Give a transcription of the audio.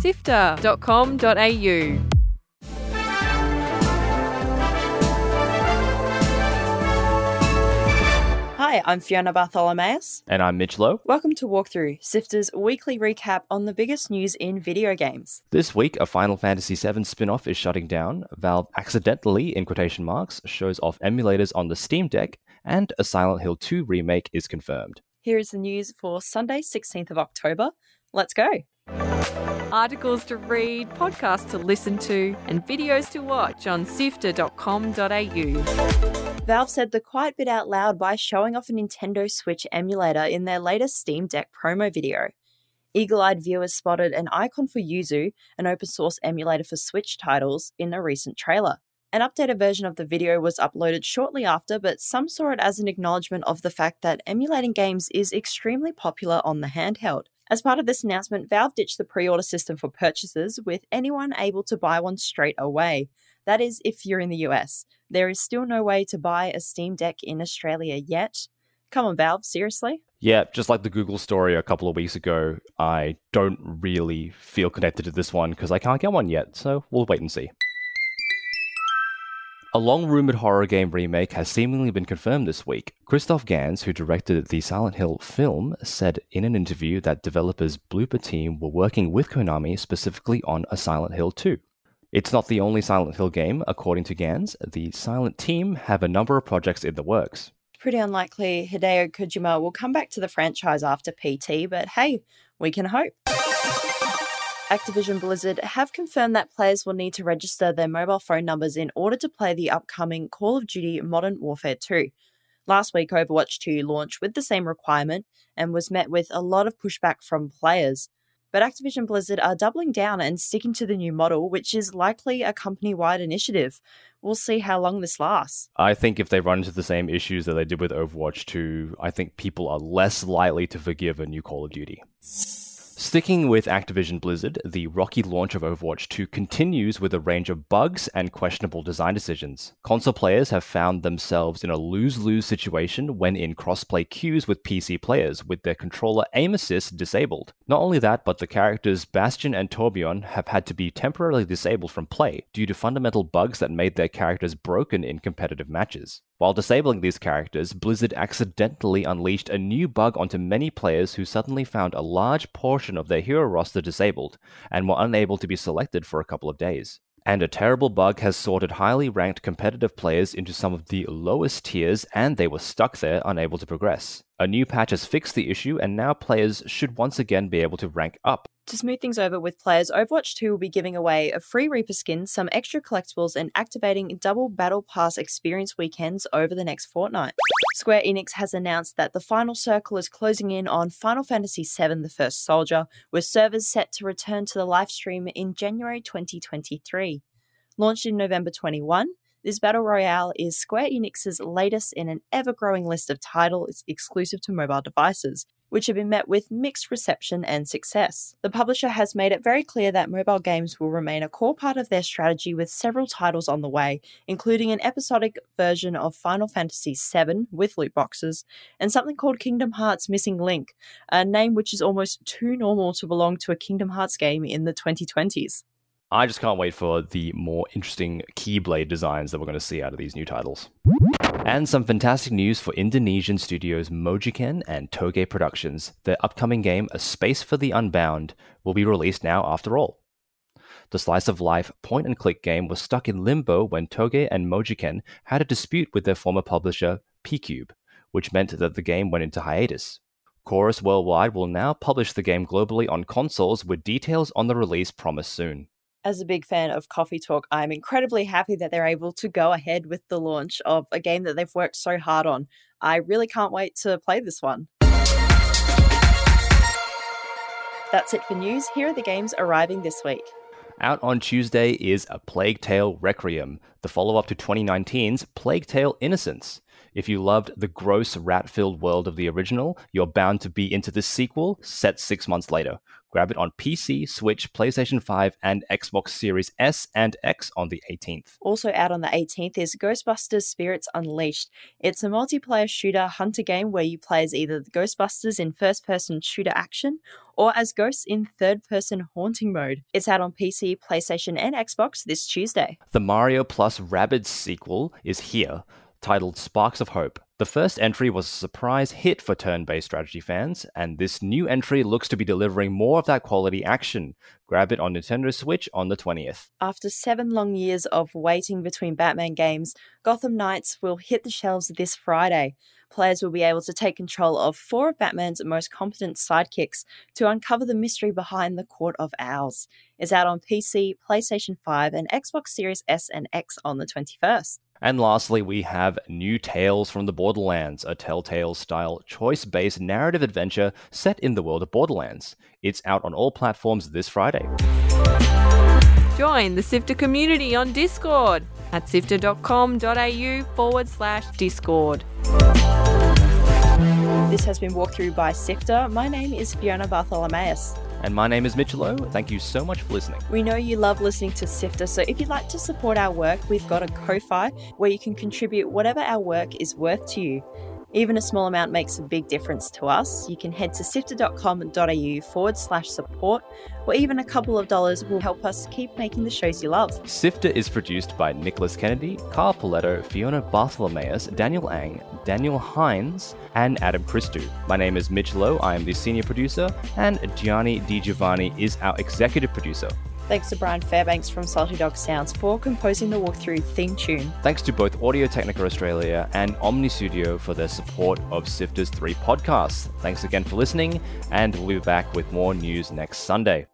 sifter.com.au. Hi, I'm Fiona Bartholomaeus. And I'm Mitch Loh. Welcome to Walkthrough, Sifter's weekly recap on the biggest news in video games. This week, a Final Fantasy VII spin off is shutting down. Valve accidentally, in quotation marks, shows off emulators on the Steam Deck, and a Silent Hill 2 remake is confirmed. Here is the news for Sunday, 16th of October. Let's go. Articles to read, podcasts to listen to, and videos to watch on sifter.com.au. Valve said the quiet bit out loud by showing off a Nintendo Switch emulator in their latest Steam Deck promo video. Eagle eyed viewers spotted an icon for Yuzu, an open source emulator for Switch titles, in a recent trailer. An updated version of the video was uploaded shortly after, but some saw it as an acknowledgement of the fact that emulating games is extremely popular on the handheld. As part of this announcement, Valve ditched the pre order system for purchases, with anyone able to buy one straight away. That is, if you're in the US. There is still no way to buy a Steam Deck in Australia yet. Come on, Valve, seriously? Yeah, just like the Google story a couple of weeks ago, I don't really feel connected to this one because I can't get one yet, so we'll wait and see. A long rumored horror game remake has seemingly been confirmed this week. Christoph Gans, who directed the Silent Hill film, said in an interview that developers Bloober Team were working with Konami specifically on a Silent Hill 2. It's not the only Silent Hill game, according to Gans. The Silent Team have a number of projects in the works. Pretty unlikely Hideo Kojima will come back to the franchise after PT, but hey, we can hope. Activision Blizzard have confirmed that players will need to register their mobile phone numbers in order to play the upcoming Call of Duty Modern Warfare 2. Last week, Overwatch 2 launched with the same requirement and was met with a lot of pushback from players. But Activision Blizzard are doubling down and sticking to the new model, which is likely a company wide initiative. We'll see how long this lasts. I think if they run into the same issues that they did with Overwatch 2, I think people are less likely to forgive a new Call of Duty. Sticking with Activision Blizzard, the rocky launch of Overwatch 2 continues with a range of bugs and questionable design decisions. Console players have found themselves in a lose lose situation when in crossplay queues with PC players, with their controller aim assist disabled. Not only that, but the characters Bastion and Torbjorn have had to be temporarily disabled from play due to fundamental bugs that made their characters broken in competitive matches. While disabling these characters, Blizzard accidentally unleashed a new bug onto many players who suddenly found a large portion of their hero roster disabled and were unable to be selected for a couple of days. And a terrible bug has sorted highly ranked competitive players into some of the lowest tiers, and they were stuck there, unable to progress. A new patch has fixed the issue, and now players should once again be able to rank up. To smooth things over with players, Overwatch 2 will be giving away a free Reaper skin, some extra collectibles, and activating double Battle Pass experience weekends over the next fortnight. Square Enix has announced that the final circle is closing in on Final Fantasy VII The First Soldier, with servers set to return to the Lifestream in January 2023. Launched in November 21, this battle royale is Square Enix's latest in an ever growing list of titles exclusive to mobile devices, which have been met with mixed reception and success. The publisher has made it very clear that mobile games will remain a core part of their strategy with several titles on the way, including an episodic version of Final Fantasy VII with loot boxes, and something called Kingdom Hearts Missing Link, a name which is almost too normal to belong to a Kingdom Hearts game in the 2020s. I just can't wait for the more interesting Keyblade designs that we're going to see out of these new titles. And some fantastic news for Indonesian studios Mojiken and Toge Productions. Their upcoming game, A Space for the Unbound, will be released now after all. The slice of life point and click game was stuck in limbo when Toge and Mojiken had a dispute with their former publisher, PQube, which meant that the game went into hiatus. Chorus Worldwide will now publish the game globally on consoles with details on the release promised soon as a big fan of Coffee Talk, I'm incredibly happy that they're able to go ahead with the launch of a game that they've worked so hard on. I really can't wait to play this one. That's it for news. Here are the games arriving this week. Out on Tuesday is A Plague Tale Requiem, the follow up to 2019's Plague Tale Innocence. If you loved the gross rat filled world of the original, you're bound to be into the sequel set six months later. Grab it on PC, Switch, PlayStation 5, and Xbox Series S and X on the 18th. Also out on the 18th is Ghostbusters Spirits Unleashed. It's a multiplayer shooter hunter game where you play as either the Ghostbusters in first person shooter action or as ghosts in third person haunting mode. It's out on PC, PlayStation, and Xbox this Tuesday. The Mario plus Rabbids sequel is here titled Sparks of Hope. The first entry was a surprise hit for turn based strategy fans, and this new entry looks to be delivering more of that quality action. Grab it on Nintendo Switch on the 20th. After seven long years of waiting between Batman games, Gotham Knights will hit the shelves this Friday. Players will be able to take control of four of Batman's most competent sidekicks to uncover the mystery behind the Court of Owls. It's out on PC, PlayStation 5, and Xbox Series S and X on the 21st. And lastly, we have New Tales from the Borderlands, a Telltale style choice based narrative adventure set in the world of Borderlands. It's out on all platforms this Friday. Join the Sifter community on Discord at sifter.com.au forward slash Discord. This has been walked through by Sifter. My name is Fiona Bartholomaeus. And my name is Mitchell. Thank you so much for listening. We know you love listening to Sifter, so if you'd like to support our work, we've got a Ko-Fi where you can contribute whatever our work is worth to you. Even a small amount makes a big difference to us. You can head to sifter.com.au forward slash support, or even a couple of dollars will help us keep making the shows you love. Sifter is produced by Nicholas Kennedy, Kyle Pauletto, Fiona Bartholomaeus, Daniel Ang, Daniel Hines, and Adam Christou. My name is Mitch Loh. I am the senior producer, and Gianni Di Giovanni is our executive producer. Thanks to Brian Fairbanks from Salty Dog Sounds for composing the walkthrough theme tune. Thanks to both Audio Technica Australia and Omny Studio for their support of Sifter's three podcasts. Thanks again for listening, and we'll be back with more news next Sunday.